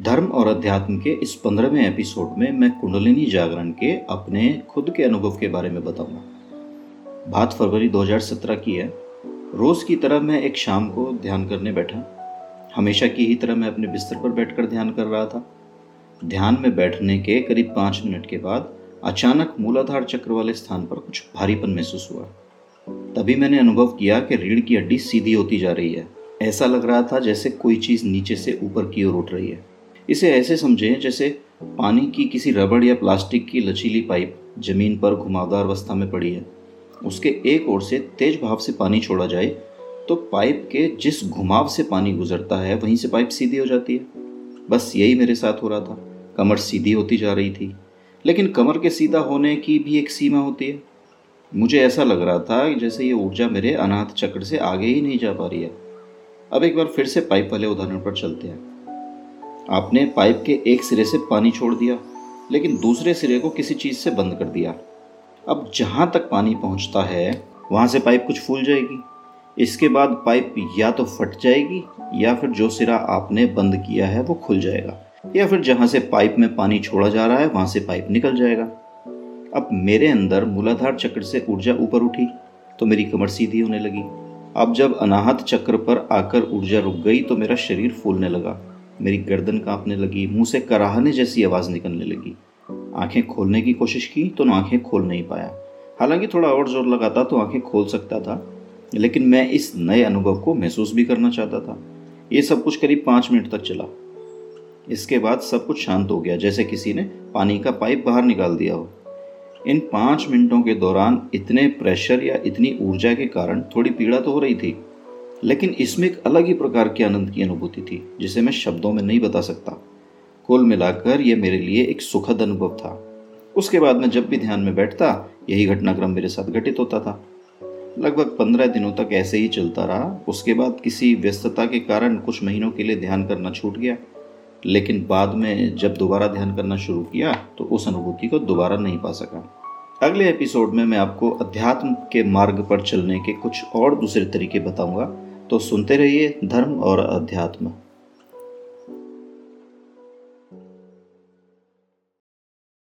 धर्म और अध्यात्म के इस पंद्रहवें एपिसोड में मैं कुंडलिनी जागरण के अपने खुद के अनुभव के बारे में बताऊँगा। बात फरवरी 2017 की है। रोज़ की तरह मैं एक शाम को ध्यान करने बैठा। हमेशा की ही तरह मैं अपने बिस्तर पर बैठकर ध्यान कर रहा था। ध्यान में बैठने के करीब पाँच मिनट के बाद अचानक मूलाधार चक्र वाले स्थान पर कुछ भारीपन महसूस हुआ। तभी मैंने अनुभव किया कि रीढ़ की हड्डी सीधी होती जा रही है। ऐसा लग रहा था जैसे कोई चीज़ नीचे से ऊपर की ओर उठ रही है। इसे ऐसे समझें जैसे पानी की किसी रबड़ या प्लास्टिक की लचीली पाइप ज़मीन पर घुमावदार अवस्था में पड़ी है। उसके एक ओर से तेज भाव से पानी छोड़ा जाए तो पाइप के जिस घुमाव से पानी गुजरता है, वहीं से पाइप सीधी हो जाती है। बस यही मेरे साथ हो रहा था। कमर सीधी होती जा रही थी। लेकिन कमर के सीधा होने की भी एक सीमा होती है। मुझे ऐसा लग रहा था जैसे ये ऊर्जा मेरे अनाथ चक्र से आगे ही नहीं जा पा रही है। अब एक बार फिर से पाइप वाले उदाहरण पर चलते हैं। आपने पाइप के एक सिरे से पानी छोड़ दिया, लेकिन दूसरे सिरे को किसी चीज़ से बंद कर दिया। अब जहाँ तक पानी पहुँचता है, वहाँ से पाइप कुछ फूल जाएगी। इसके बाद पाइप या तो फट जाएगी, या फिर जो सिरा आपने बंद किया है वो खुल जाएगा, या फिर जहाँ से पाइप में पानी छोड़ा जा रहा है, वहाँ से पाइप निकल जाएगा। अब मेरे अंदर मूलाधार चक्र से ऊर्जा ऊपर उठी तो मेरी कमर सीधी होने लगी। अब जब अनाहत चक्र पर आकर ऊर्जा रुक गई तो मेरा शरीर फूलने लगा। मेरी गर्दन कांपने लगी, मुँह से कराहने जैसी आवाज़ निकलने लगी। आँखें खोलने की कोशिश की तो आँखें खोल नहीं पाया। हालाँकि थोड़ा और ज़ोर लगाता तो आँखें खोल सकता था, लेकिन मैं इस नए अनुभव को महसूस भी करना चाहता था। ये सब कुछ करीब पाँच मिनट तक चला। इसके बाद सब कुछ शांत हो गया, जैसे किसी ने पानी का पाइप बाहर निकाल दिया हो। इन पाँच मिनटों के दौरान इतने प्रेशर या इतनी ऊर्जा के कारण थोड़ी पीड़ा तो हो रही थी। लेकिन इसमें एक अलग ही प्रकार की आनंद की अनुभूति थी, जिसे मैं शब्दों में नहीं बता सकता। कुल मिलाकर यह मेरे लिए एक सुखद अनुभव था। उसके बाद मैं जब भी ध्यान में बैठता, यही घटनाक्रम मेरे साथ घटित होता था। लगभग पंद्रह दिनों तक ऐसे ही चलता रहा। उसके बाद किसी व्यस्तता के कारण कुछ महीनों के लिए ध्यान करना छूट गया। लेकिन बाद में जब दोबारा ध्यान करना शुरू किया तो उस अनुभूति को दोबारा नहीं पा सका। अगले एपिसोड में मैं आपको अध्यात्म के मार्ग पर चलने के कुछ और दूसरे तरीके बताऊँगा। तो सुनते रहिए धर्म और अध्यात्म।